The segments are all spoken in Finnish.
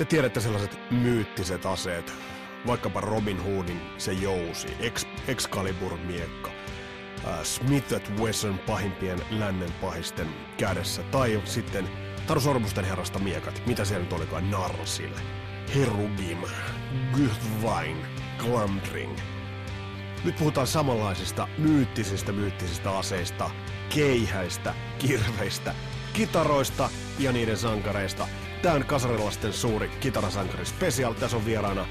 Te tiedätte sellaiset myyttiset aseet, vaikkapa Robin Hoodin se jousi, Ex- Excalibur-miekka, äh, Smith Wesson pahimpien lännen pahisten kädessä, tai sitten Taru Sormusten herrasta miekat, mitä siellä nyt olikaan, Narsil, Herugim, Gudvain, Glamdring. Nyt puhutaan samanlaisista myyttisistä myyttisistä aseista, keihäistä, kirveistä, kitaroista ja niiden sankareista. Tämä on Kasarilasten suuri kitarasankari special. Tässä on vieraana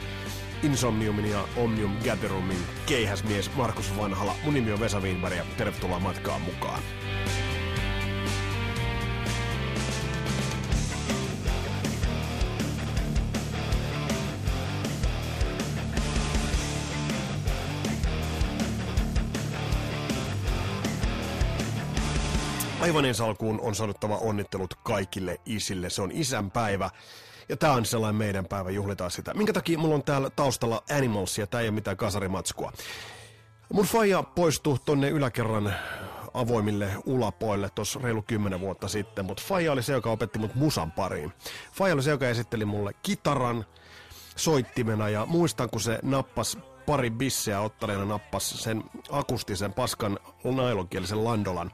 Insomniumin ja Omnium Gatherumin keihäsmies Markus Vanhala. Mun nimi on Vesa Wienberg ja tervetuloa matkaan mukaan. Aivan ensi alkuun on sanottava onnittelut kaikille isille. Se on isänpäivä. Ja tää on sellainen meidän päivä, juhlitaan sitä. Minkä takia mulla on täällä taustalla Animalsia, tää ei ole mitään kasarimatskua. Mun faija poistui tonne yläkerran avoimille ulapoille tuossa reilu kymmenen vuotta sitten, mutta faija oli se, joka opetti mut musan pariin. Faija oli se, joka esitteli mulle kitaran soittimena ja muistan, kun se nappas pari bisseä ottaneena nappas sen akustisen paskan nailonkielisen landolan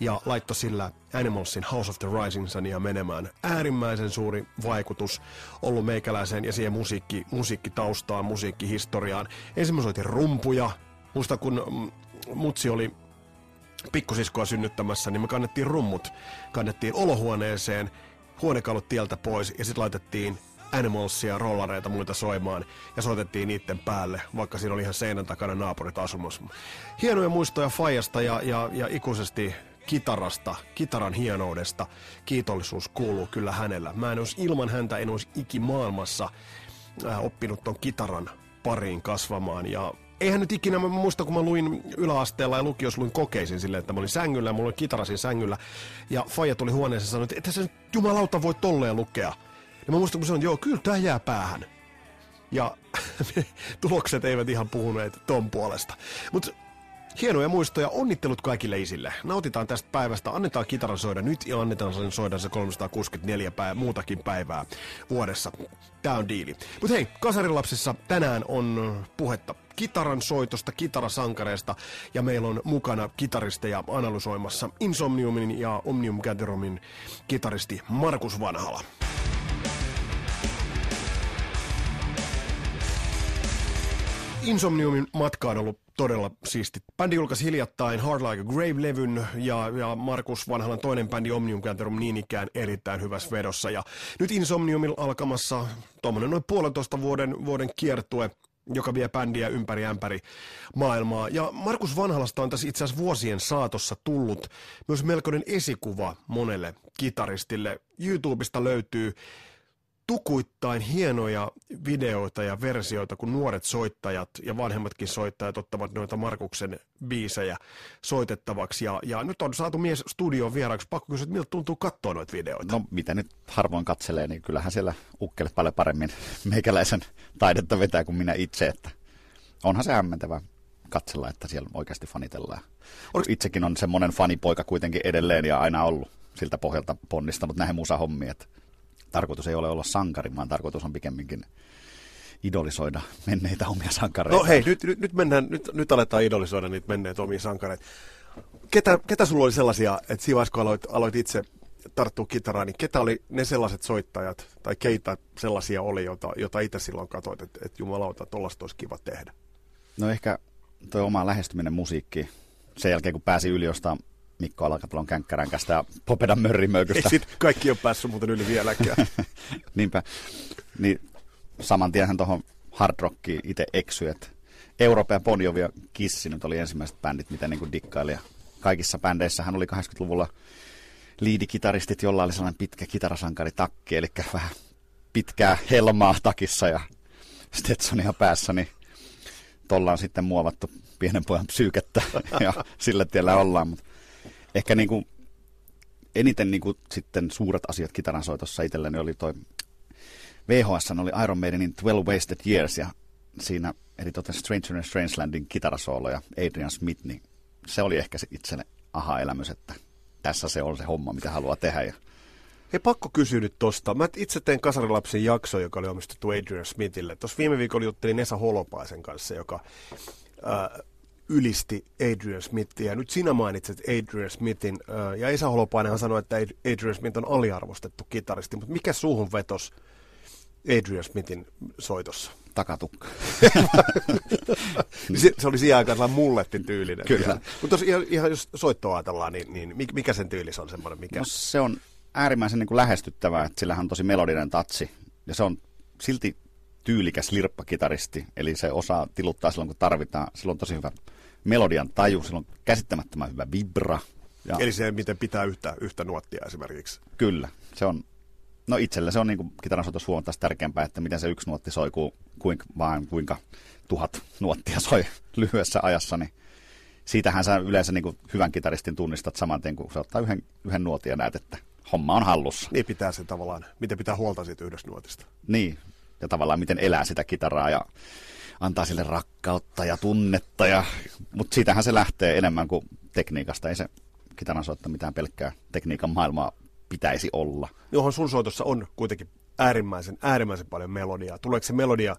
ja laittoi sillä Animalsin House of the Rising Sunia menemään. Äärimmäisen suuri vaikutus ollut meikäläiseen ja siihen musiikki, musiikkitaustaan, musiikkihistoriaan. Ensin mä soitin rumpuja. Muista kun mm, mutsi oli pikkusiskoa synnyttämässä, niin me kannettiin rummut, kannettiin olohuoneeseen, huonekalut tieltä pois ja sitten laitettiin Animalsia, rollareita, muita soimaan ja soitettiin niiden päälle, vaikka siinä oli ihan seinän takana naapurit asumassa. Hienoja muistoja Fajasta ja, ja, ja ikuisesti kitarasta, kitaran hienoudesta. Kiitollisuus kuuluu kyllä hänellä. Mä en olisi ilman häntä, en olisi ikimaailmassa äh, oppinut ton kitaran pariin kasvamaan. Ja eihän nyt ikinä, mä muistan kun mä luin yläasteella ja lukios luin kokeisin silleen, että mä olin sängyllä ja mulla oli kitarasin sängyllä. Ja Faija tuli huoneeseen ja sanoi, että että se jumalauta voi tolleen lukea. Ja mä muistan kun sanoin, joo, kyllä tää jää päähän. Ja tulokset eivät ihan puhuneet ton puolesta. Mutta Hienoja muistoja, onnittelut kaikille isille. Nautitaan tästä päivästä, annetaan kitaran soida nyt ja annetaan sen soida se 364 päivää, muutakin päivää vuodessa. Tää on diili. Mutta hei, Kasarilapsissa tänään on puhetta kitaran soitosta, kitarasankareista ja meillä on mukana kitaristeja analysoimassa Insomniumin ja Omnium Gatherumin kitaristi Markus Vanhala. Insomniumin matka on ollut todella siisti. Bändi julkaisi hiljattain Hard Like a Grave-levyn ja, ja Markus Vanhalan toinen bändi Omnium Canterum niin ikään erittäin hyvässä vedossa. Ja nyt Insomniumilla alkamassa tuommoinen noin puolentoista vuoden, vuoden kiertue joka vie bändiä ympäri ämpäri maailmaa. Ja Markus Vanhalasta on tässä itse asiassa vuosien saatossa tullut myös melkoinen esikuva monelle kitaristille. YouTubesta löytyy tukuittain hienoja videoita ja versioita, kun nuoret soittajat ja vanhemmatkin soittajat ottavat noita Markuksen biisejä soitettavaksi. Ja, ja nyt on saatu mies studion vieraaksi. Pakko kysyä, että miltä tuntuu katsoa noita videoita? No mitä nyt harvoin katselee, niin kyllähän siellä ukkelet paljon paremmin meikäläisen taidetta vetää kuin minä itse. Että onhan se hämmentävä katsella, että siellä oikeasti fanitellaan. Oliko... Itsekin on semmoinen fanipoika kuitenkin edelleen ja aina ollut siltä pohjalta ponnistanut näihin musahommiin, että tarkoitus ei ole olla sankari, vaan tarkoitus on pikemminkin idolisoida menneitä omia sankareita. No hei, nyt, nyt, nyt, mennään, nyt, nyt aletaan idolisoida niitä menneitä omia sankareita. Ketä, ketä sulla oli sellaisia, että siinä vaiheessa kun aloit, aloit itse tarttua kitaraan, niin ketä oli ne sellaiset soittajat, tai keitä sellaisia oli, jota, jota itse silloin katsoit, että, että jumalauta, tuollaista olisi kiva tehdä? No ehkä tuo oma lähestyminen musiikki, sen jälkeen kun pääsi yliosta Mikko Alakatalon känkkäränkästä ja Popedan mörrimöykystä. Ei kaikki ole päässyt muuten yli vieläkään. Niinpä. Niin saman tienhän tuohon hard rockiin itse eksy, että Eurooppa ja Bon Jovi ja Kissi nyt oli ensimmäiset bändit, mitä niin dikkaili. Ja kaikissa bändeissä hän oli 80-luvulla liidikitaristit, jolla oli sellainen pitkä kitarasankari takki, eli vähän pitkää helmaa takissa ja Stetsonia päässä, niin tuolla on sitten muovattu pienen pojan psyykettä ja sillä tiellä ollaan. Mutta ehkä niin kuin, eniten niin kuin sitten suuret asiat kitaransoitossa itselleni oli toi VHS oli Iron Maidenin 12 Wasted Years ja siinä eli tota Stranger in Strangelandin kitarasoolo ja Adrian Smith, niin se oli ehkä se itselle aha-elämys, että tässä se on se homma, mitä haluaa tehdä. Ja Hei, pakko kysyä nyt tosta. Mä itse tein Kasarilapsen jakso, joka oli omistettu Adrian Smithille. Tuossa viime viikolla juttelin Esa Holopaisen kanssa, joka äh, ylisti Adrian Smithia. Nyt sinä mainitset Adrian Smithin, ja Esa Holopainenhan sanoi, että Adrian Smith on aliarvostettu kitaristi, mutta mikä suuhun vetos Adrian Smithin soitossa? Takatukka. se, se oli siihen aikaan mullettin tyylinen. Kyllä. Mutta ihan, ihan jos soittoa ajatellaan, niin, niin mikä sen tyylis on semmoinen? Mikä... No, se on äärimmäisen niin kuin lähestyttävää, että sillä on tosi melodinen tatsi. Ja se on silti tyylikäs lirppakitaristi, eli se osaa tiluttaa silloin, kun tarvitaan. Sillä on tosi hyvä melodian taju, sillä on käsittämättömän hyvä vibra. Ja... Eli se, miten pitää yhtä, yhtä nuottia esimerkiksi. Kyllä, se on, no itselle se on niin kitaran soitos huomattavasti tärkeämpää, että miten se yksi nuotti soi, kuin, kuinka, vaan kuinka tuhat nuottia soi lyhyessä ajassa, niin siitähän sä yleensä niin kuin hyvän kitaristin tunnistat saman tien, kun se ottaa yhden, yhden nuotin ja näet, että homma on hallussa. Niin pitää se tavallaan, miten pitää huolta siitä yhdestä nuotista. Niin, ja tavallaan miten elää sitä kitaraa ja antaa sille rakkautta ja tunnetta. Ja, mutta siitähän se lähtee enemmän kuin tekniikasta. Ei se kitaran soittaa mitään pelkkää tekniikan maailmaa pitäisi olla. Johon sun soitossa on kuitenkin äärimmäisen, äärimmäisen paljon melodiaa. Tuleeko se melodia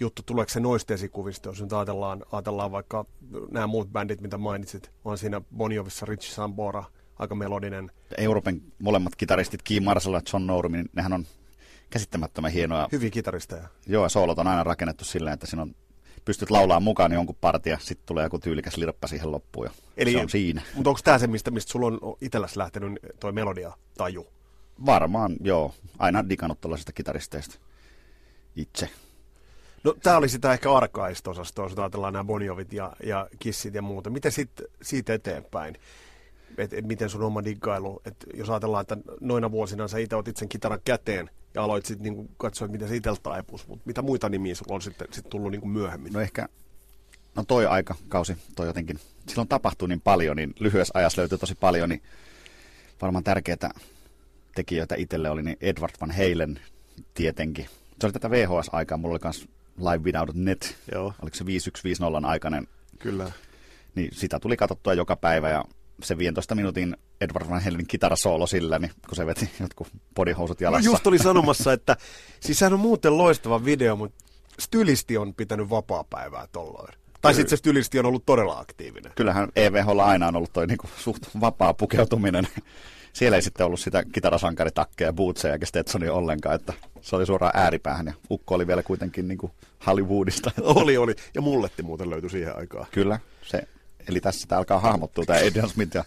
juttu, tuleeko se noista esikuvista, jos nyt ajatellaan, ajatellaan vaikka nämä muut bändit, mitä mainitsit, on siinä Bonjovissa Rich Sambora, aika melodinen. Euroopan molemmat kitaristit, Kim Marsala ja John Norum, niin nehän on käsittämättömän hienoja. Hyviä kitaristeja. Joo, ja soolot on aina rakennettu silleen, että siinä on pystyt laulaa mukaan jonkun partia, sitten tulee joku tyylikäs lirppa siihen loppuun ja Eli, se on siinä. Mutta onko tämä se, mistä, mistä sulla on itselläsi lähtenyt toi melodia taju? Varmaan, joo. Aina digannut tuollaisista kitaristeista itse. No tämä oli sitä ehkä arkaista osastoa, jos ajatellaan nämä Bonjovit ja, ja Kissit ja muuta. Miten sit, siitä eteenpäin? Et, et miten sun oma diggailu, että jos ajatellaan, että noina vuosina sä itse otit sen kitaran käteen ja aloit sitten niinku katsoa, että miten se itsellä taipus, mutta mitä muita nimiä sulla on sitten sit tullut niinku myöhemmin? No ehkä, no toi aikakausi, toi jotenkin, silloin tapahtui niin paljon, niin lyhyessä ajassa löytyi tosi paljon, niin varmaan tärkeitä tekijöitä itselle oli niin Edward Van Halen tietenkin. Se oli tätä VHS-aikaa, mulla oli myös Live Without Net, Joo. oliko se 5150 aikainen. Kyllä. Niin sitä tuli katsottua joka päivä ja se 15 minuutin Edward Van Halenin kitarasoolo sillä, niin kun se veti jotkut bodyhousut jalassa. No just oli sanomassa, että siis sehän on muuten loistava video, mutta stylisti on pitänyt vapaa-päivää tolloin. Tai sitten se stylisti on ollut todella aktiivinen. Kyllähän EVHlla aina on ollut toi niinku suht vapaa pukeutuminen. Siellä ei sitten ollut sitä kitarasankaritakkeja, bootseja eikä Stetsonia ollenkaan, että se oli suoraan ääripäähän ja ukko oli vielä kuitenkin niinku Hollywoodista. Oli, oli. Ja mulletti muuten löytyi siihen aikaan. Kyllä, se Eli tässä tämä alkaa hahmottua tämä Adrian Smith ja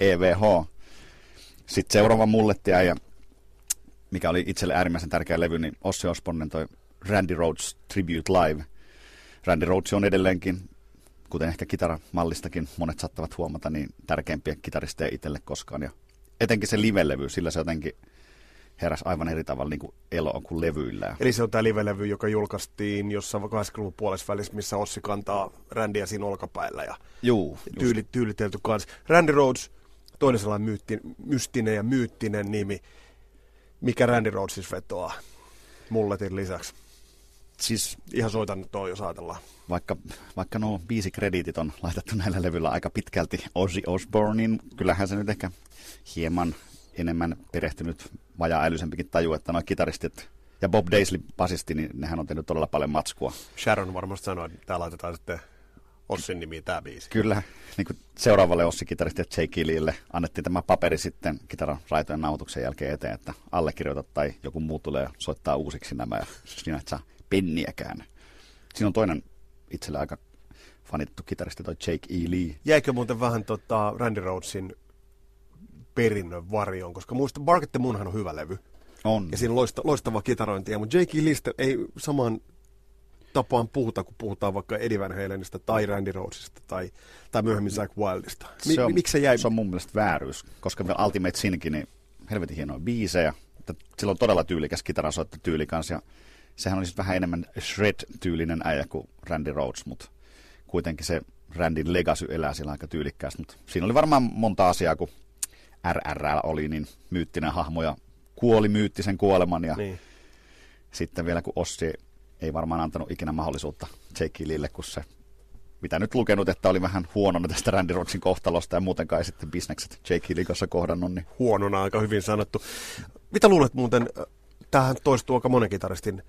EVH. Sitten seuraava mullettia ja mikä oli itselle äärimmäisen tärkeä levy, niin Ossi Osbornen toi Randy Rhodes Tribute Live. Randy Rhodes on edelleenkin, kuten ehkä kitaramallistakin monet saattavat huomata, niin tärkeimpiä kitaristeja itselle koskaan. Ja etenkin se live-levy, sillä se jotenkin heräsi aivan eri tavalla niin kuin eloon kuin levyillä. Eli se on tämä live-levy, joka julkaistiin jossain 80-luvun puolessa välissä, missä Ossi kantaa Rändiä siinä olkapäillä ja Juu, tyyli, tyylitelty kanssa. Randy Rhodes, toinen sellainen myytti, mystinen ja myyttinen nimi. Mikä Randy Rhodes siis vetoaa mulletin lisäksi? Siis ihan soitan nyt toi, jos ajatellaan. Vaikka, vaikka nuo viisi krediitit on laitettu näillä levyillä aika pitkälti Ozzy Osbournein, kyllähän se nyt ehkä hieman enemmän perehtynyt vajaa-älysempikin taju, että nuo kitaristit ja Bob Daisley basisti, niin nehän on tehnyt todella paljon matskua. Sharon varmasti sanoi, että tää laitetaan sitten Ossin nimi tämä biisi. Kyllä, niin kuin seuraavalle Ossi-kitaristi Jake Killille annettiin tämä paperi sitten kitaran raitojen nauhoituksen jälkeen eteen, että allekirjoita tai joku muu tulee soittaa uusiksi nämä ja sinä et saa penniäkään. Siinä on toinen itselle aika fanittu kitaristi toi Jake E. Lee. Jäikö muuten vähän tota Randy Rhodesin perinnön varjoon, koska muista Bark the Moonhan on hyvä levy. On. Ja siinä on loista, loistava kitarointia, mutta Jake Liste ei samaan tapaan puhuta, kun puhutaan vaikka Eddie Van Halenista tai Randy Rhodesista tai, tai myöhemmin Zach Wildista. Mi- se on, miksi se jäi? Se on mun mielestä vääryys, koska vielä Ultimate Sinkin, niin helvetin hienoja biisejä. Sillä on todella tyylikäs tyyli kanssa ja sehän siis vähän enemmän shred-tyylinen äijä kuin Randy Rhodes, mutta kuitenkin se Randin legacy elää siellä aika tyylikkäästi. Mutta siinä oli varmaan monta asiaa, kun RRL oli niin myyttinen hahmo ja kuoli myyttisen kuoleman. Ja niin. sitten vielä kun Ossi ei varmaan antanut ikinä mahdollisuutta Jake Lille, kun se mitä nyt lukenut, että oli vähän huonona tästä Randy Rodsin kohtalosta ja muutenkaan ei sitten bisnekset Jake Hillin kanssa kohdannut. Niin... Huonona aika hyvin sanottu. Mitä luulet muuten, tähän toistuu aika monen kitaristin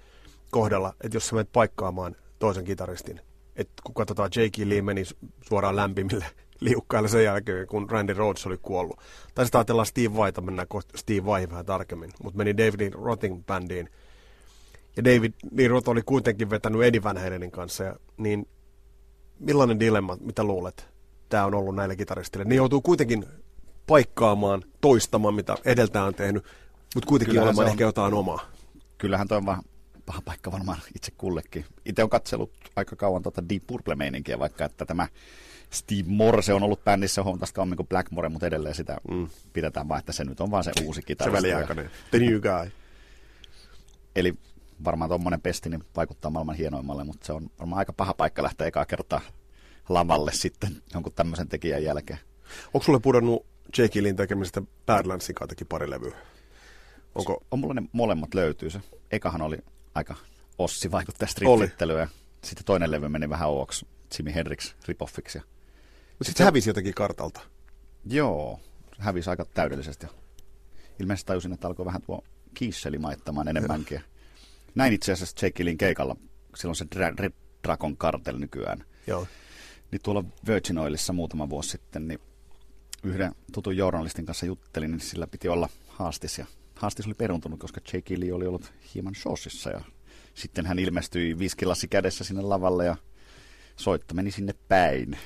kohdalla, että jos sä menet paikkaamaan toisen kitaristin, että kun katsotaan J.K. Lee meni suoraan lämpimille liukkaille sen jälkeen, kun Randy Rhodes oli kuollut. Tai sitten ajatellaan Steve White, mennään Steve Vai vähän tarkemmin, mutta meni David Rotting bändiin. Ja David Lee Roth oli kuitenkin vetänyt Eddie Van Halenin kanssa, ja, niin millainen dilemma, mitä luulet, tämä on ollut näille kitaristille? Ne joutuu kuitenkin paikkaamaan, toistamaan, mitä edeltä on tehnyt, mutta kuitenkin Kyllähän olemaan on, ehkä jotain omaa. Kyllähän toi on vähän paha paikka varmaan itse kullekin. Itse on katsellut aika kauan tuota Deep Purple-meininkiä, vaikka että tämä Steve Morse on ollut bändissä huomattavasti kauemmin kuin Blackmore, mutta edelleen sitä mm. pidetään vaan, että se nyt on vaan se uusi kitaristi. Se väliaikainen, the new guy. Eli varmaan tuommoinen pesti niin vaikuttaa maailman hienoimmalle, mutta se on varmaan aika paha paikka lähteä ekaa kertaa lavalle sitten jonkun tämmöisen tekijän jälkeen. Onko sulle pudonnut J. Killin tekemisestä Badlandsin teki pari levyä? Onko... On mulla ne molemmat löytyy se. Ekahan oli aika Ossi vaikuttaja stripperittelyä. Sitten toinen levy meni vähän ooksi Jimi Hendrix ripoffiksi. Mutta sitten se hävisi jotenkin kartalta. Joo, hävisi aika täydellisesti. Ilmeisesti tajusin, että alkoi vähän tuo kiisseli maittamaan enemmänkin. Näin itse asiassa Jake Lin keikalla, silloin se Red Dragon Cartel nykyään. Joo. Niin tuolla Virgin Oilissa muutama vuosi sitten, niin yhden tutun journalistin kanssa juttelin, niin sillä piti olla haastis. Ja haastis oli peruntunut, koska Lee oli ollut hieman showsissa. Ja sitten hän ilmestyi viskilassi kädessä sinne lavalle ja soitto meni sinne päin.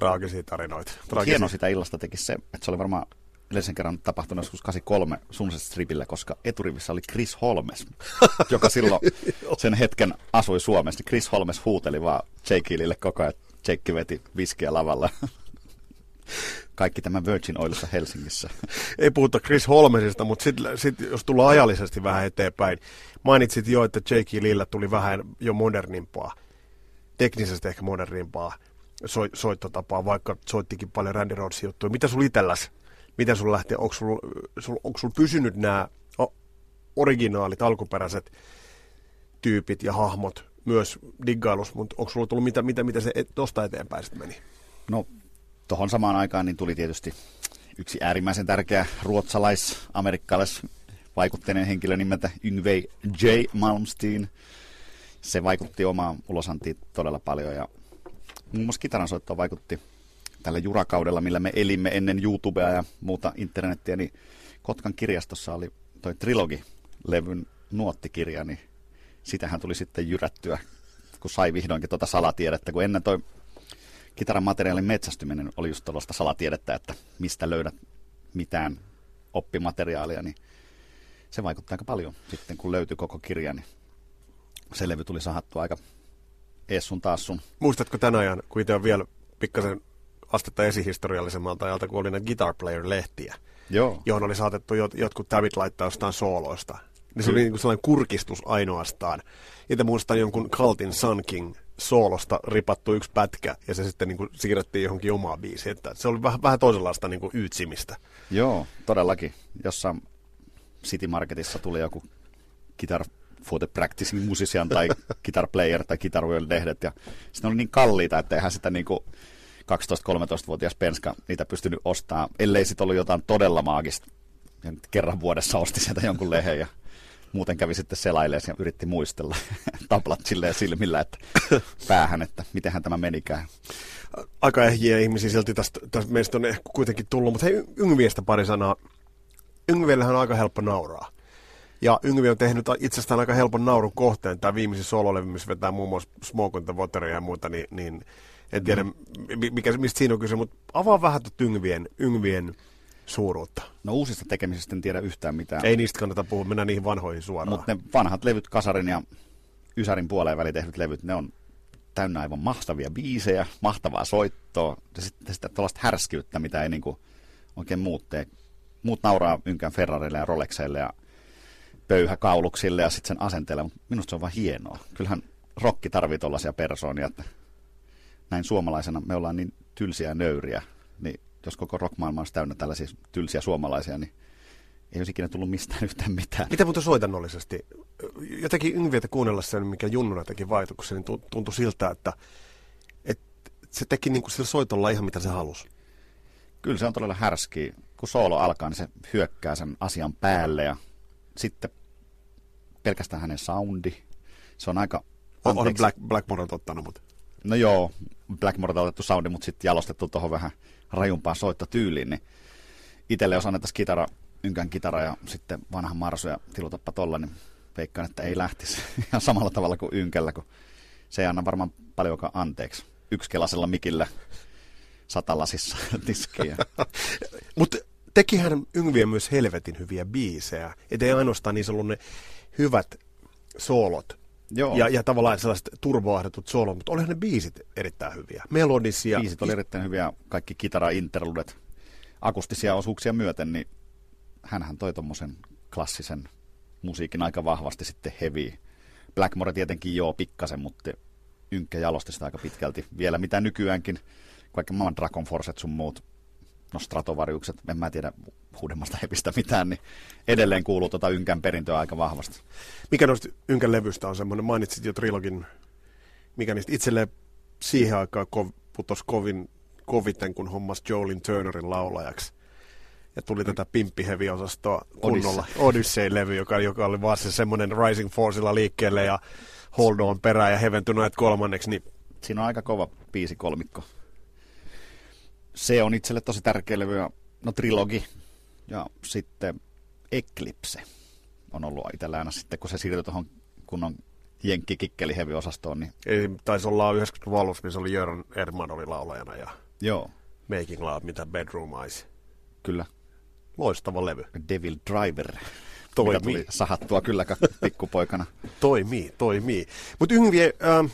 Traagisia tarinoita. Traagisia. Hieno sitä illasta teki se, että se oli varmaan edellisen kerran tapahtunut joskus 83 Sunset Stripillä, koska eturivissä oli Chris Holmes, joka silloin sen hetken asui Suomessa. Chris Holmes huuteli vaan Jake koko ajan. Jake veti viskiä lavalla. Kaikki tämä Virgin Oilissa Helsingissä. Ei puhuta Chris Holmesista, mutta sitten sit, jos tullaan ajallisesti vähän eteenpäin, mainitsit jo, että Jake Lillä tuli vähän jo modernimpaa, teknisesti ehkä modernimpaa so, soittotapaa, vaikka soittikin paljon Randy Rhodesin juttuja. Mitä sulla itselläsi miten sulla lähtee, onko sulla, sul, sulla pysynyt nämä originaalit, alkuperäiset tyypit ja hahmot myös diggailus, mutta onko sulla tullut mitä, mitä, mitä se tuosta eteenpäin sitten meni? No, tuohon samaan aikaan niin tuli tietysti yksi äärimmäisen tärkeä ruotsalais-amerikkalais vaikutteinen henkilö nimeltä Yngve J. Malmsteen. Se vaikutti omaan ulosantiin todella paljon ja muun muassa kitaransoittoon vaikutti tällä jurakaudella, millä me elimme ennen YouTubea ja muuta internettiä, niin Kotkan kirjastossa oli toi Trilogi-levyn nuottikirja, niin sitähän tuli sitten jyrättyä, kun sai vihdoinkin tuota salatiedettä, kun ennen toi kitaran materiaalin metsästyminen oli just tuollaista salatiedettä, että mistä löydät mitään oppimateriaalia, niin se vaikuttaa aika paljon sitten, kun löytyy koko kirja, niin se levy tuli sahattua aika ees sun taas sun. Muistatko tämän ajan, kun itse on vielä pikkasen astetta esihistoriallisemmalta ajalta, kun oli näitä Guitar Player-lehtiä, Joo. johon oli saatettu jot, jotkut tävit laittaa jostain sooloista. Niin se oli niin kuin sellainen kurkistus ainoastaan. Itse muistan jonkun Kaltin Sun King soolosta ripattu yksi pätkä, ja se sitten niin kuin siirrettiin johonkin omaan biisiin. Että se oli vähän, vähän toisenlaista niin kuin yytsimistä. Joo, todellakin. Jossain City Marketissa tuli joku Guitar for the Practicing Musician tai Guitar Player tai Guitar World lehdet, ja sitten oli niin kalliita, että eihän sitä niin kuin 12-13-vuotias penska niitä pystynyt ostamaan, ellei sitten ollut jotain todella maagista. Ja kerran vuodessa osti sieltä jonkun lehen ja muuten kävi sitten selailemaan ja yritti muistella tablat silleen silmillä, että päähän, että mitenhän tämä menikään. Aika ehjiä ihmisiä silti tästä, tästä meistä on ehkä kuitenkin tullut, mutta hei Yngviestä pari sanaa. Yngviellähän on aika helppo nauraa. Ja Yngvi on tehnyt itsestään aika helpon naurun kohteen. Tämä viimeisin sololevy, missä vetää muun muassa Smoke on the Water ja muuta, niin, niin en tiedä, mm. mikä, mistä siinä on kyse, mutta avaa vähän tuota yngvien, yngvien suuruutta. No uusista tekemisistä en tiedä yhtään mitään. Ei niistä kannata puhua, mennään niihin vanhoihin suoraan. Mutta ne vanhat levyt, Kasarin ja Ysärin puoleen väliin tehdyt levyt, ne on täynnä aivan mahtavia biisejä, mahtavaa soittoa ja sitten sitä tuollaista härskiyttä, mitä ei niinku oikein muut tee. Muut nauraa ynkään Ferrarille ja Rolexeille ja pöyhäkauluksille ja sitten sen asenteelle, mutta minusta se on vaan hienoa. Kyllähän rokki tarvii tuollaisia persoonia, että näin suomalaisena me ollaan niin tylsiä ja nöyriä, niin jos koko rockmaailma olisi täynnä tällaisia tylsiä suomalaisia, niin ei olisi ikinä tullut mistään yhtään mitään. Mitä muuten soitannollisesti? Jotenkin Yngvietä kuunnella sen, mikä Junnuna teki vaikutuksen, niin tuntui siltä, että, että se teki niin kuin sillä soitolla ihan mitä se halusi. Kyllä se on todella härski. Kun soolo alkaa, niin se hyökkää sen asian päälle ja sitten pelkästään hänen soundi. Se on aika... On, on Black, Blackmore ottanut, mutta No joo, Blackmorelta otettu soundi, mutta sitten jalostettu tuohon vähän rajumpaan soittotyyliin, niin itselle jos annettaisiin kitara, ynkän kitara ja sitten vanha marsu ja tilutappa tolla, niin veikkaan, että ei lähtisi ihan samalla tavalla kuin ynkällä, kun se ei anna varmaan paljonkaan anteeksi. Yksikelasella mikillä satalasissa tiskiä. Mutta tekihän Yngviä myös helvetin hyviä biisejä. Et ei ainoastaan niissä ollut ne hyvät soolot Joo, ja, ja tavallaan sellaiset turvoahdetut soolot, mutta olihan ne biisit erittäin hyviä. Melodisia. biisit oli erittäin hyviä, kaikki kitara-interludet akustisia osuuksia myöten, niin hänhän toi tommosen klassisen musiikin aika vahvasti sitten heavy. Blackmore tietenkin joo pikkasen, mutta Ynkkä jalosti sitä aika pitkälti. Vielä mitä nykyäänkin, kaikki maailman Dragon Forcet sun muut, no Stratovariukset, en mä tiedä uudemmasta hepistä mitään, niin edelleen kuuluu tota Ynkän perintöä aika vahvasti. Mikä noista Ynkän levystä on semmoinen, mainitsit jo trilogin, mikä niistä itselleen siihen aikaan kov, putos kovin, koviten, kun hommas Jolin Turnerin laulajaksi. Ja tuli tätä pimppihevi-osastoa kunnolla. Odyssey-levy, joka, joka oli vaan se semmoinen Rising Forcella liikkeelle ja Hold On perään ja Heaven Tonight kolmanneksi, niin Siinä on aika kova biisi kolmikko. Se on itselle tosi tärkeä levy. No trilogi ja sitten Eclipse on ollut itsellä aina sitten, kun se siirtyi tuohon kunnon jenkkikikkeli heavy osastoon niin ei, taisi olla 90-luvun alussa, missä oli Jöran Erdman oli laulajana ja joo, Making Love, mitä Bedroom Eyes. kyllä. Loistava levy. Devil Driver, Toimii. mitä tuli sahattua kyllä ka- pikkupoikana. Toimii, toimii. Mutta Yngvie, ähm,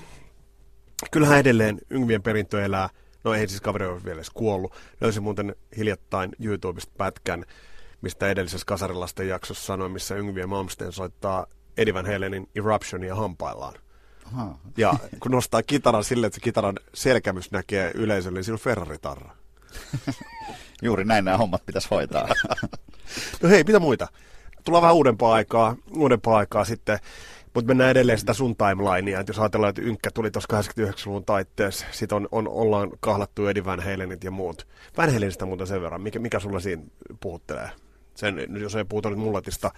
kyllähän edelleen Yngvien perintö elää. No ei siis kaveri ole vielä edes kuollut. Löysin muuten hiljattain YouTubesta pätkän, mistä edellisessä Kasarilasten jaksossa sanoin, missä Yngvien Malmsteen soittaa Eddie Van Halenin Eruptionia hampaillaan. Aha. Ja kun nostaa kitaran silleen, että se kitaran selkämys näkee yleisölle, niin siinä on Ferrari-tarra. Juuri näin nämä hommat pitäisi hoitaa. No hei, mitä muita? Tullaan vähän uudempaa aikaa, uudempaa aikaa sitten, mutta mennään edelleen sitä sun timelinea. Että jos ajatellaan, että Ynkkä tuli tuossa 89-luvun taitteessa, sitten on, on, ollaan kahlattu Eddie Van Halenit ja muut. Van Halenista muuten sen verran, mikä, mikä sulla siinä puhuttelee? Sen, jos ei puhuta nyt mulletista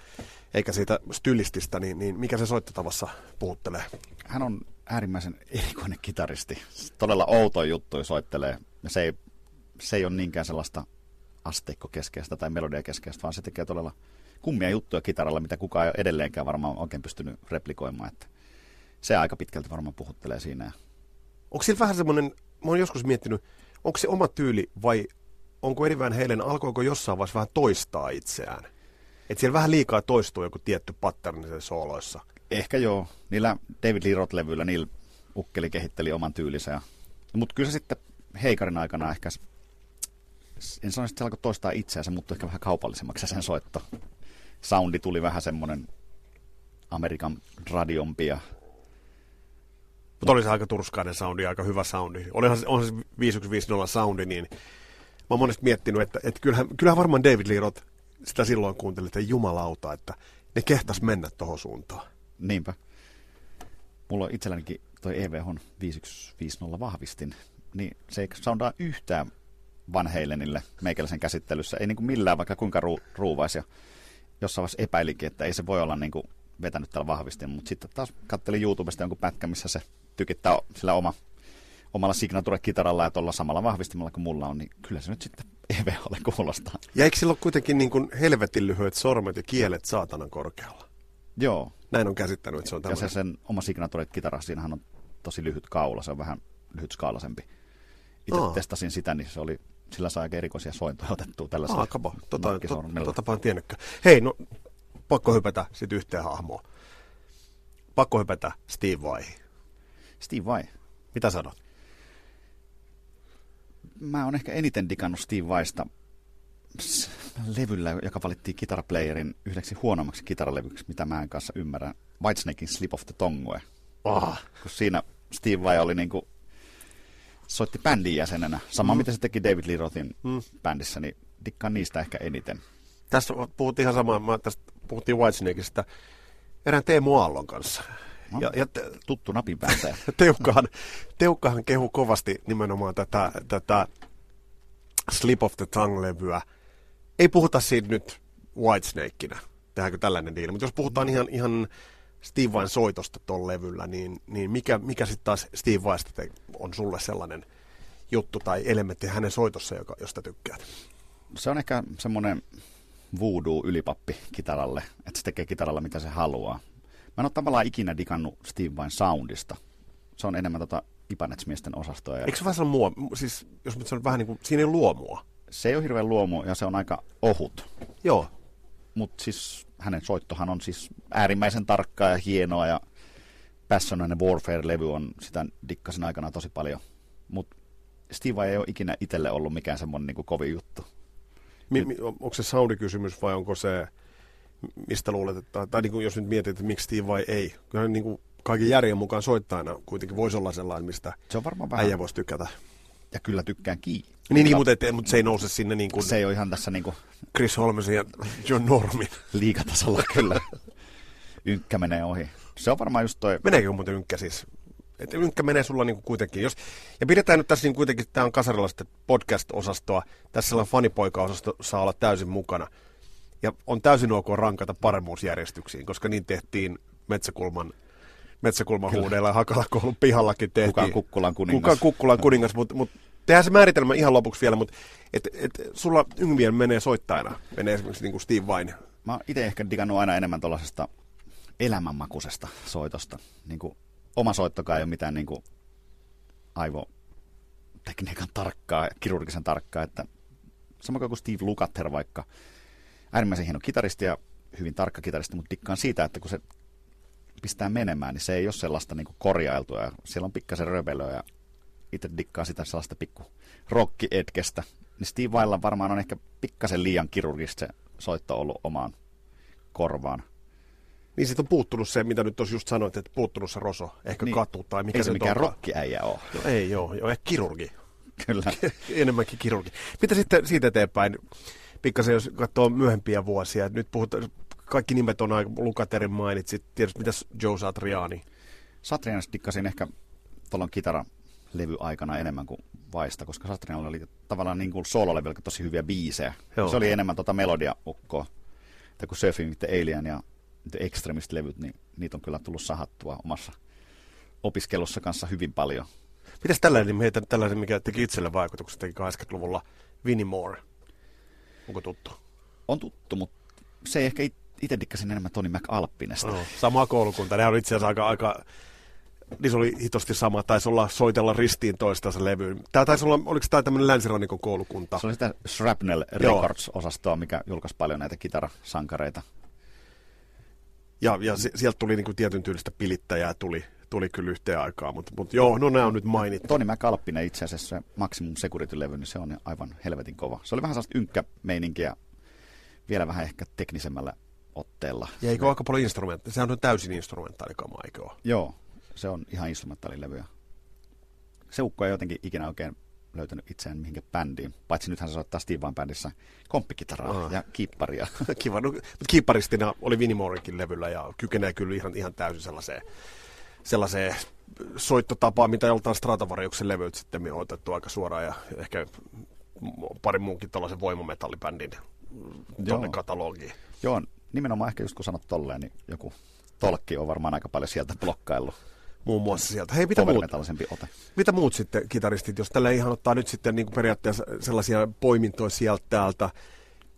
eikä siitä stylististä, niin, niin mikä se soittotavassa puhuttelee? Hän on äärimmäisen erikoinen kitaristi. Todella outo juttu soittelee. Se ei, se ei ole niinkään sellaista asteikkokeskeistä tai melodiakeskeistä, vaan se tekee todella kummia juttuja kitaralla, mitä kukaan ei ole edelleenkään varmaan oikein pystynyt replikoimaan. Että se aika pitkälti varmaan puhuttelee siinä. Onko sillä vähän semmoinen, mä oon joskus miettinyt, onko se oma tyyli vai onko Eddie Van Halen, alkoiko jossain vaiheessa vähän toistaa itseään? Että siellä vähän liikaa toistuu joku tietty pattern sen sooloissa. Ehkä joo. Niillä David Lee Roth-levyillä niillä ukkeli kehitteli oman tyylinsä. Ja... Mutta kyllä se sitten Heikarin aikana ehkä, en sano, että se alkoi toistaa itseään, se muuttui ehkä vähän kaupallisemmaksi se sen soitto. Soundi tuli vähän semmoinen Amerikan radiompi ja Mutta oli se aika turskainen soundi, aika hyvä soundi. Olihan se, on se 5150 soundi, niin mä oon monesti miettinyt, että, että kyllähän, kyllähän varmaan David Lee Roth sitä silloin kuunteli, että jumalauta, että ne kehtas mennä tohon suuntaan. niinpä. Mulla on itsellänikin toi EVH 5150 vahvistin, niin se ei soundaa yhtään Van Halenille meikäläisen käsittelyssä. Ei niin kuin millään, vaikka kuinka ruu, ruuvaisi. Jossain vaiheessa epäilikin, että ei se voi olla niin kuin vetänyt tällä vahvistin, mutta sitten taas kattelin YouTubesta jonkun pätkän, missä se tykittää sillä oma, omalla signature-kitaralla ja tuolla samalla vahvistimella kuin mulla on, niin kyllä se nyt sitten EVHlle kuulostaa. Ja eikö sillä ole kuitenkin niin kuin helvetin lyhyet sormet ja kielet saatanan korkealla? Joo, Näin on käsittänyt, että se on ja se tämmöinen. sen oma signature-kitara, siinähän on tosi lyhyt kaula, se on vähän lyhyt skaalaisempi. Itse Aa. testasin sitä, niin se oli, sillä sai aika erikoisia sointoja otettua tällaisella Ah, kapo. Tota, tota, nakkisormilla. tota vaan tiennytkö. Hei, no pakko hypätä sitten yhteen hahmoon. Pakko hypätä Steve Vai. Steve Vai. Mitä sanot? Mä oon ehkä eniten digannut Steve Vaista levyllä, joka valittiin kitaraplayerin yhdeksi huonommaksi kitaralevyksi, mitä mä en kanssa ymmärrä. Whitesnakein Slip of the Tongue. Ah, Kun siinä Steve Vai oli niinku, soitti bändin jäsenenä. Sama mm. mitä se teki David Lee Rothin Mm. bändissä, niin dikkaan niistä ehkä eniten. tässä puhuttiin ihan samaa, mä tästä puhuttiin Whitesnakeista erään Teemu Aallon kanssa. No. Ja, ja te, Tuttu napinpääntäjä. Teukkahan, Teukkahan kehu kovasti nimenomaan tätä, tätä Slip of the Tongue-levyä. Ei puhuta siitä nyt Whitesnakeina, tehdäänkö tällainen diili. Mutta jos puhutaan ihan, ihan Steve Vain soitosta tuolla levyllä, niin, niin mikä, mikä sitten taas Steve Vaista on sulle sellainen juttu tai elementti hänen soitossa, joka, josta tykkäät? Se on ehkä semmoinen voodoo-ylipappi kitaralle, että se tekee kitaralla mitä se haluaa. Mä en ole tavallaan ikinä digannut Steve Vain soundista. Se on enemmän tota Ipanets-miesten osastoa. Ja... Eikö se vähän sellainen muo, siis jos nyt sanon vähän niin kuin, siinä ei luomua. Se ei ole hirveän luomu ja se on aika ohut. Joo. Mutta siis hänen soittohan on siis äärimmäisen tarkkaa ja hienoa ja Passion and Warfare-levy on sitä dikkasin aikana tosi paljon. Mutta Steve ei ole ikinä itselle ollut mikään semmoinen niin kovin juttu. Mi- mi- onko se soundikysymys vai onko se, mistä luulet, että, tai niin kuin jos nyt mietit, että miksi Steve vai ei. Kyllä niin kuin kaiken järjen mukaan soittajana kuitenkin voisi olla sellainen, mistä se on varmaan vähän... äijä voisi tykätä. Ja kyllä tykkään kiinni. Niin, niin mutta, et, mutta se ei nouse sinne niin kuin... Se ei ole ihan tässä niin kuin... Chris Holmesin ja John Normin. Liikatasolla kyllä. Ynkkä menee ohi. Se on varmaan just toi... Meneekö muuten ynkkä siis? Et ynkkä menee sulla niin kuin kuitenkin. Jos, ja pidetään nyt tässä niin kuitenkin, tämä on kasarilaista podcast-osastoa. Tässä sellainen fanipoika-osasto saa olla täysin mukana. Ja on täysin ok rankata paremmuusjärjestyksiin, koska niin tehtiin Metsäkulman Metsäkulman Kyllä. huudeilla ja Hakalakoulun pihallakin tehtiin. Kuka Kukkulan kuningas. Kuka Kukkulan kuningas, mutta mut, tehdään se määritelmä ihan lopuksi vielä, mutta et, et, sulla Yngvien menee soittajana, menee esimerkiksi niin kuin Steve Vain. Mä oon itse ehkä digannut aina enemmän tuollaisesta elämänmakuisesta soitosta. Niin kuin, oma soittokaan ei ole mitään niin kuin, aivotekniikan tarkkaa, kirurgisen tarkkaa, että sama kuin Steve Lukather vaikka, äärimmäisen hieno kitaristi ja hyvin tarkka kitaristi, mutta dikkaan siitä, että kun se pistää menemään, niin se ei ole sellaista niin korjailtua. Ja siellä on pikkasen rövelöä ja itse dikkaa sitä sellaista pikku rocki-etkestä. Niin Steve Vailla varmaan on ehkä pikkasen liian kirurgista se soitto ollut omaan korvaan. Niin siitä on puuttunut se, mitä nyt tuossa just sanoit, että puuttunut se roso, ehkä niin. katu tai mikä ei se, mikään rokkiäijä ole. No ei joo, joo, ehkä kirurgi. Kyllä. Enemmänkin kirurgi. Mitä sitten siitä eteenpäin, pikkasen jos katsoo myöhempiä vuosia, nyt puhutaan, kaikki nimet on aika, Lukaterin mainitsit, tiedätkö, mitäs Joe Satriani? Satrianista dikkasin ehkä tuolla levy aikana enemmän kuin Vaista, koska Satrianilla oli tavallaan niin kuin soololevyllä tosi hyviä biisejä. Joo. Se oli enemmän tota melodia-ukkoa. Että kun Surfing the Alien ja The Extremist-levyt, niin niitä on kyllä tullut sahattua omassa opiskelussa kanssa hyvin paljon. Mitäs tällainen, meitä, tällainen mikä teki itselle vaikutuksen, teki 80-luvulla Vinnie Moore? Onko tuttu? On tuttu, mutta se ei ehkä itse dikkasin enemmän Toni McAlpinesta. No, sama koulukunta. Ne on itse asiassa aika, aika se oli hitosti sama, taisi olla soitella ristiin toista se levy. Tämä taisi olla, oliko tämä tämmöinen länsirannikon koulukunta? Se oli sitä Shrapnel Records-osastoa, mikä julkaisi paljon näitä kitarasankareita. Ja, ja se, sieltä tuli niin kuin tietyn tyylistä pilittäjää, tuli, tuli kyllä yhteen aikaan, mutta, mutta joo, no nämä on nyt mainittu. Toni McAlpinen itse asiassa se Maximum Security-levy, niin se on aivan helvetin kova. Se oli vähän sellaista ynkkä-meininkiä, vielä vähän ehkä teknisemmällä otteella. Ja eikö aika paljon instrumentteja? Sehän on täysin instrumentaalikama, eikö ole? Joo, se on ihan instrumentaalilevyä. Se ukko ei jotenkin ikinä oikein löytänyt itseään mihinkä bändiin. Paitsi nythän se soittaa Steve Vai bändissä komppikitaraa ah. ja kiipparia. Kiva. No, mutta kiipparistina oli Vinnie levyllä ja kykenee kyllä ihan, ihan täysin sellaiseen, sellaiseen soittotapaan, mitä joltain Stratavarjuksen levyt sitten on otettu aika suoraan ja ehkä pari muunkin tällaisen voimametallibändin tuonne katalogiin. Joo, nimenomaan ehkä just kun sanot tolleen, niin joku tolkki on varmaan aika paljon sieltä blokkaillut. Muun muassa sieltä. Hei, mitä muut, ote. mitä muut sitten kitaristit, jos tällä ihan ottaa nyt sitten niin kuin periaatteessa sellaisia poimintoja sieltä täältä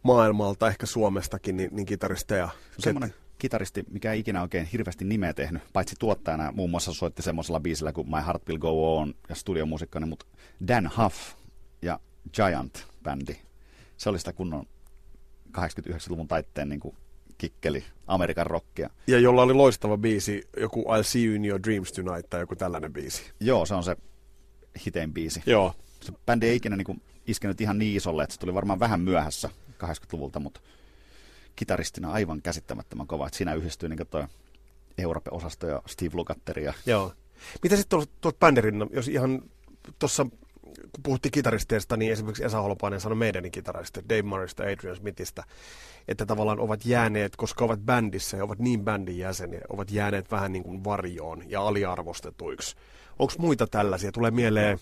maailmalta, ehkä Suomestakin, niin, niin kitaristeja? Semmoinen kitaristi, mikä ei ikinä oikein hirveästi nimeä tehnyt, paitsi tuottajana muun muassa soitti semmoisella biisillä kuin My Heart Will Go On ja studiomuusikkoinen, mutta Dan Huff ja Giant-bändi. Se oli sitä kunnon 89-luvun taitteen niin kuin kikkeli Amerikan rockia. Ja jolla oli loistava biisi, joku I'll see you in your dreams tonight tai joku tällainen biisi. Joo, se on se hitein biisi. Joo. Se bändi ei ikinä niin kuin, iskenyt ihan niin isolle, että se tuli varmaan vähän myöhässä 80-luvulta, mutta kitaristina aivan käsittämättömän kova. Että siinä yhdistyy niin toi Euroopan-osasto ja Steve Lukather. Ja... Joo. Mitä sitten tuolta bändirinnan, jos ihan tuossa kun puhuttiin kitaristeista, niin esimerkiksi Esa Holopainen sanoi meidänin kitarista, Dave ja Adrian Smithistä, että tavallaan ovat jääneet, koska ovat bändissä ja ovat niin bändin jäseniä, ovat jääneet vähän niin kuin varjoon ja aliarvostetuiksi. Onko muita tällaisia? Tulee mieleen,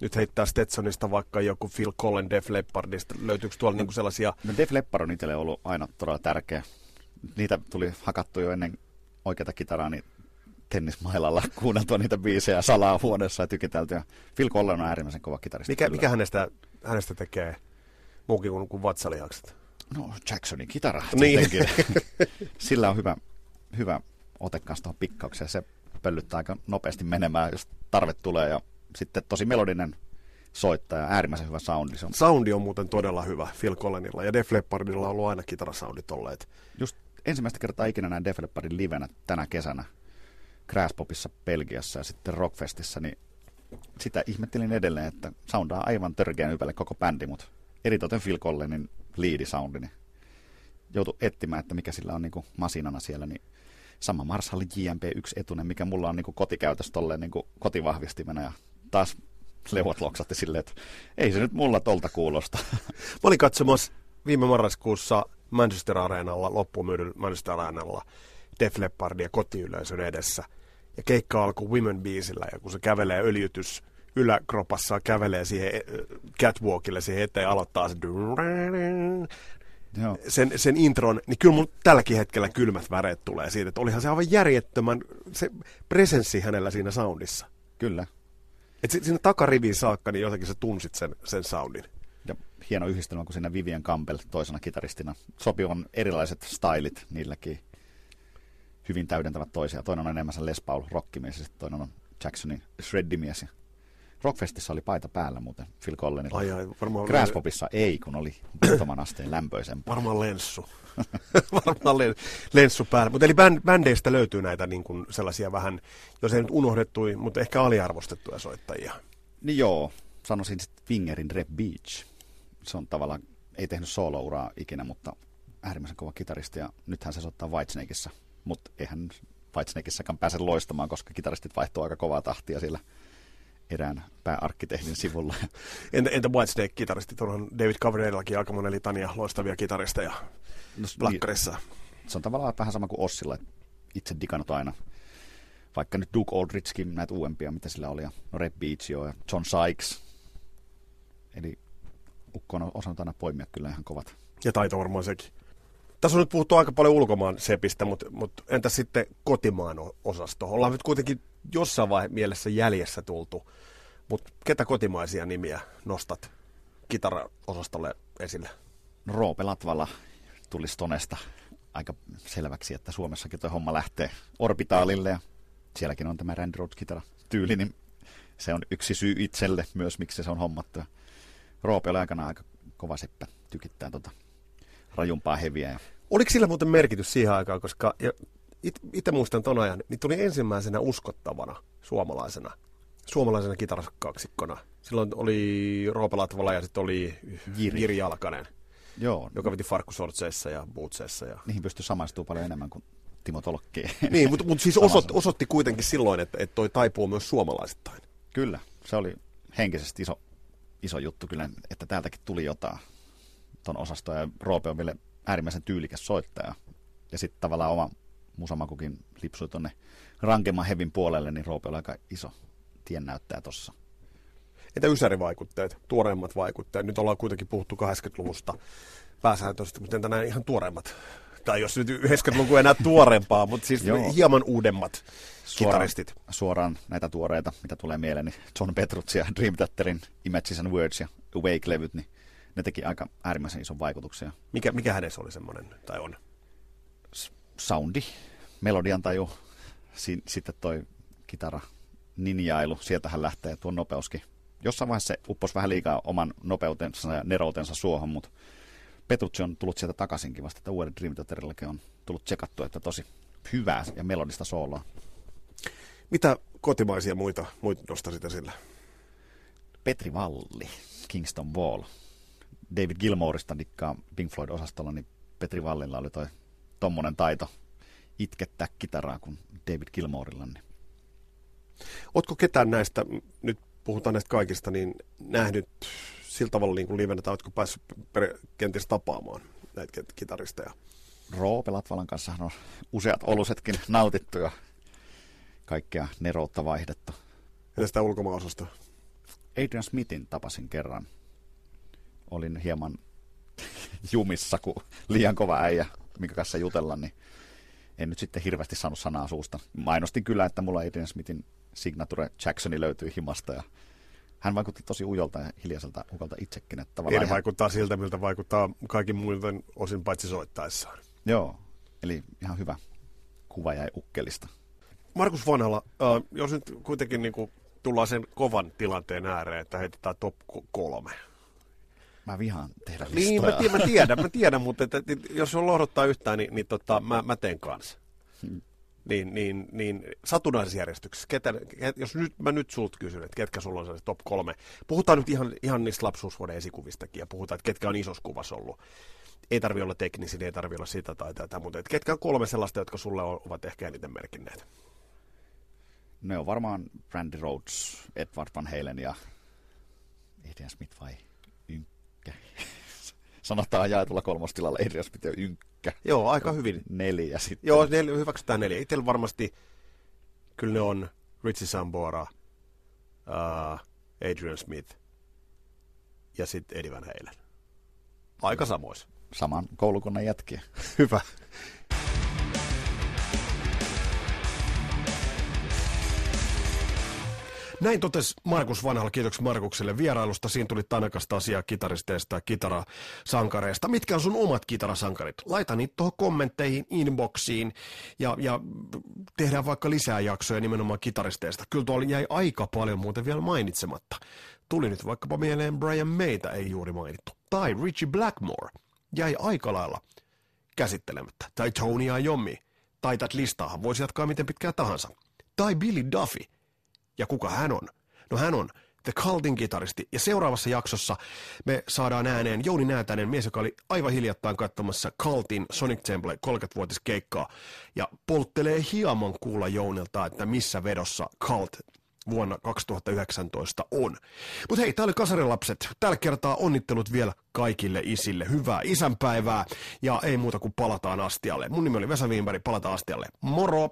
nyt heittää Stetsonista vaikka joku Phil Collen Def Leppardista. Löytyykö tuolla no, niin sellaisia? No Def Leppard on itselle ollut aina todella tärkeä. niitä tuli hakattu jo ennen oikeata kitaraa, niin tennismailalla kuunneltua niitä biisejä salaa huoneessa ja tykiteltyä. Phil Collen on äärimmäisen kova kitaristi. Mikä, mikä hänestä, hänestä tekee muukin kuin, kuin vatsalihakset? No Jacksonin kitara. Niin. Sillä on hyvä, hyvä ote kanssa tuohon pikkaukseen. Se pöllyttää aika nopeasti menemään, jos tarve tulee. Ja sitten tosi melodinen soittaja, äärimmäisen hyvä soundi. Se on... Soundi on muuten todella hyvä Phil Collinilla, ja Def Leppardilla on ollut aina kitarasoundit olleet. Just ensimmäistä kertaa ikinä näin Def Leppardin livenä tänä kesänä Crashpopissa Belgiassa ja sitten Rockfestissa, niin sitä ihmettelin edelleen, että soundaa aivan törkeän hyvälle koko bändi, mutta eritoten Phil Collinin liidisoundi, niin joutui etsimään, että mikä sillä on niin kuin masinana siellä, niin sama Marshall JMP1 etunen, mikä mulla on niin kuin kotikäytös tolleen niin kuin kotivahvistimena ja taas leuat loksatti silleen, että ei se nyt mulla tolta kuulosta. Mä olin katsomassa viime marraskuussa Manchester Areenalla, loppumyydyn Manchester Areenalla Def Leppardia kotiyleisön edessä. Ja keikka alkoi Women biisillä ja kun se kävelee öljytys yläkropassa, kävelee siihen eh, catwalkille siihen eteen ja aloittaa se Joo. Sen, sen intron, niin kyllä mun tälläkin hetkellä kylmät väreet tulee siitä, että olihan se aivan järjettömän se presenssi hänellä siinä soundissa. Kyllä. Et sinne takariviin saakka, niin jotenkin sä tunsit sen, sen soundin. Ja hieno yhdistelmä, kun siinä Vivian Campbell toisena kitaristina. Sopivan erilaiset stylit niilläkin hyvin täydentävät toisia. Toinen on enemmän se Les Paul rockimies ja toinen on Jacksonin shreddimies. Rockfestissa oli paita päällä muuten Phil Collinilla. Ai ai, varmaan... Grasspopissa ei, kun oli muutaman asteen lämpöisempää. Varmaan lenssu. varmaan len, lenssu päällä. Mutta eli bänd, bändeistä löytyy näitä niin kuin sellaisia vähän, jos ei nyt unohdettuja, mutta ehkä aliarvostettuja soittajia. Niin joo, sanoisin sitten Fingerin Rep Beach. Se on tavallaan, ei tehnyt soolouraa ikinä, mutta äärimmäisen kova kitaristi ja nythän se soittaa Whitesnakeissa. Mutta eihän Whitesnakissakaan pääse loistamaan, koska kitaristit vaihtuu aika kovaa tahtia sillä erään pääarkkitehdin sivulla. Entä, entä Whitesnake-kitaristit? Onhan David Coverdalellakin aika monen litania loistavia kitaristeja no, Blackerissa. Niin, se on tavallaan vähän sama kuin Ossilla. Itse digannut aina. Vaikka nyt Duke Aldrichkin, näitä uudempia, mitä sillä oli. No Red Beachio ja John Sykes. Eli Ukko on osannut aina poimia kyllä ihan kovat. Ja taito varmaan sekin. Tässä on nyt puhuttu aika paljon ulkomaan sepistä, mutta, mutta entä sitten kotimaan osasto? Ollaan nyt kuitenkin jossain vaiheessa mielessä jäljessä tultu, mutta ketä kotimaisia nimiä nostat kitaraosastolle esille? No, Roope Latvala tulisi Tonesta aika selväksi, että Suomessakin tuo homma lähtee orbitaalille ja sielläkin on tämä Randy Rhodes kitara tyyli, niin se on yksi syy itselle myös, miksi se on hommattu. Roope oli aikana aika kova seppä, tykittää tota rajumpaa heviä. Oliko sillä muuten merkitys siihen aikaan, koska itse muistan ton ajan, niin tuli ensimmäisenä uskottavana suomalaisena, suomalaisena kitaraskaksikkona. Silloin oli Roope Latvala ja sitten oli Jiri, Jiri Jalkanen, Joo. joka veti farkkusortseissa ja bootseissa. Ja... Niihin pystyi samaistumaan paljon enemmän kuin Timo Tolkki. Niin, mutta, mutta siis osoitti, osoitti kuitenkin silloin, että, että toi taipuu myös suomalaisittain. Kyllä, se oli henkisesti iso, iso juttu kyllä, että täältäkin tuli jotain ton osastoa ja Roope on vielä äärimmäisen tyylikäs soittaja. Ja sitten tavallaan oma musamakukin lipsui tuonne rankemman hevin puolelle, niin Roope oli aika iso tiennäyttäjä tuossa. Entä ysärivaikutteet, tuoreimmat vaikutteet? Nyt ollaan kuitenkin puhuttu 80-luvusta pääsääntöisesti, mutta entä nämä ihan tuoreimmat? Tai jos nyt 90-luku enää tuorempaa, mutta siis hieman uudemmat suoraan, kitaristit. Suoraan näitä tuoreita, mitä tulee mieleen, niin John Petrucci ja Dream Theaterin Images and Words ja Awake-levyt, niin ne teki aika äärimmäisen ison vaikutuksia. Mikä, mikä hänessä oli semmoinen, tai on? Soundi, melodian taju, si- sitten toi kitara, ninjailu, sieltähän lähtee tuo nopeuskin. Jossain vaiheessa se upposi vähän liikaa oman nopeutensa ja neroutensa suohon, mutta Petrucci on tullut sieltä takaisinkin vasta, että uuden Dream Theaterillakin on tullut tsekattu, että tosi hyvää ja melodista sooloa. Mitä kotimaisia muita, muita nostasit esille? Petri Valli, Kingston Wall. David Gilmourista dikkaa Pink Floyd-osastolla, niin Petri Vallilla oli toi tommonen taito itkettää kitaraa kuin David Gilmourilla. Niin. Ootko ketään näistä, nyt puhutaan näistä kaikista, niin nähnyt sillä tavalla niin kuin livenä, tai ootko päässyt kenties tapaamaan näitä kitaristeja? Roope Latvalan kanssa on useat olusetkin nautittu ja kaikkea neroutta vaihdettu. Ja sitä ulkomaanosastoa? Adrian Smithin tapasin kerran olin hieman jumissa, kun liian kova äijä minkä kanssa jutella, niin en nyt sitten hirveästi saanut sanaa suusta. Mainostin kyllä, että mulla Adrian Smithin signature Jacksoni löytyy himasta ja hän vaikutti tosi ujolta ja hiljaiselta ukolta itsekin. Että Eli vaikuttaa siltä, miltä vaikuttaa kaikki muilta osin paitsi soittaessaan. Joo, eli ihan hyvä kuva jäi ukkelista. Markus Vanhala, äh, jos nyt kuitenkin niin kuin tullaan sen kovan tilanteen ääreen, että heitetään top kolme. Mä vihaan tehdä listoja. Niin, mä tiedän, mä tiedän, mä tiedän mutta että, että, jos on lohdottaa yhtään, niin, niin tota, mä, mä teen kanssa. Hmm. Niin, niin, niin satunnaisjärjestyksessä, ketä, jos nyt, mä nyt sulta kysyn, että ketkä sulla on se top kolme. Puhutaan nyt ihan, ihan niistä lapsuusvuoden esikuvistakin ja puhutaan, että ketkä on isossa kuvassa ollut. Ei tarvi olla teknisiä, ei tarvi olla sitä tai tätä, mutta että ketkä on kolme sellaista, jotka sulle ovat ehkä eniten merkinneet. Ne on varmaan Brandy Rhodes, Edward Van Halen ja Adrian Smith vai. Sanotaan jaetulla kolmostilalla Adrian Smith ja Ynkkä. Joo, aika hyvin. Neljä sitten. Joo, nel, hyväksytään neljä. Itsellä varmasti kyllä ne on Richie Sambora, uh, Adrian Smith ja sitten Eddie Van Halen. Aika samoissa. Saman koulukunnan jätkiä. Hyvä. Näin totesi Markus Vanhalla. Kiitoksia Markukselle vierailusta. Siinä tuli tanakasta asiaa kitaristeista ja kitarasankareista. Mitkä on sun omat kitarasankarit? Laita niitä tuohon kommentteihin, inboxiin ja, ja tehdään vaikka lisää jaksoja nimenomaan kitaristeista. Kyllä tuolla jäi aika paljon muuten vielä mainitsematta. Tuli nyt vaikkapa mieleen Brian Mayta ei juuri mainittu. Tai Richie Blackmore jäi aika lailla käsittelemättä. Tai Tony Iommi. Tai tätä listaahan voisi jatkaa miten pitkään tahansa. Tai Billy Duffy – ja kuka hän on? No hän on The Cultin kitaristi. Ja seuraavassa jaksossa me saadaan ääneen Jouni Näätänen, mies, joka oli aivan hiljattain katsomassa Cultin Sonic Temple 30-vuotiskeikkaa. Ja polttelee hieman kuulla Jounilta, että missä vedossa Cult vuonna 2019 on. Mutta hei, tää oli Kasarilapset. Tällä kertaa onnittelut vielä kaikille isille. Hyvää isänpäivää ja ei muuta kuin palataan astialle. Mun nimi oli Vesa Wienberg, palataan astialle. Moro!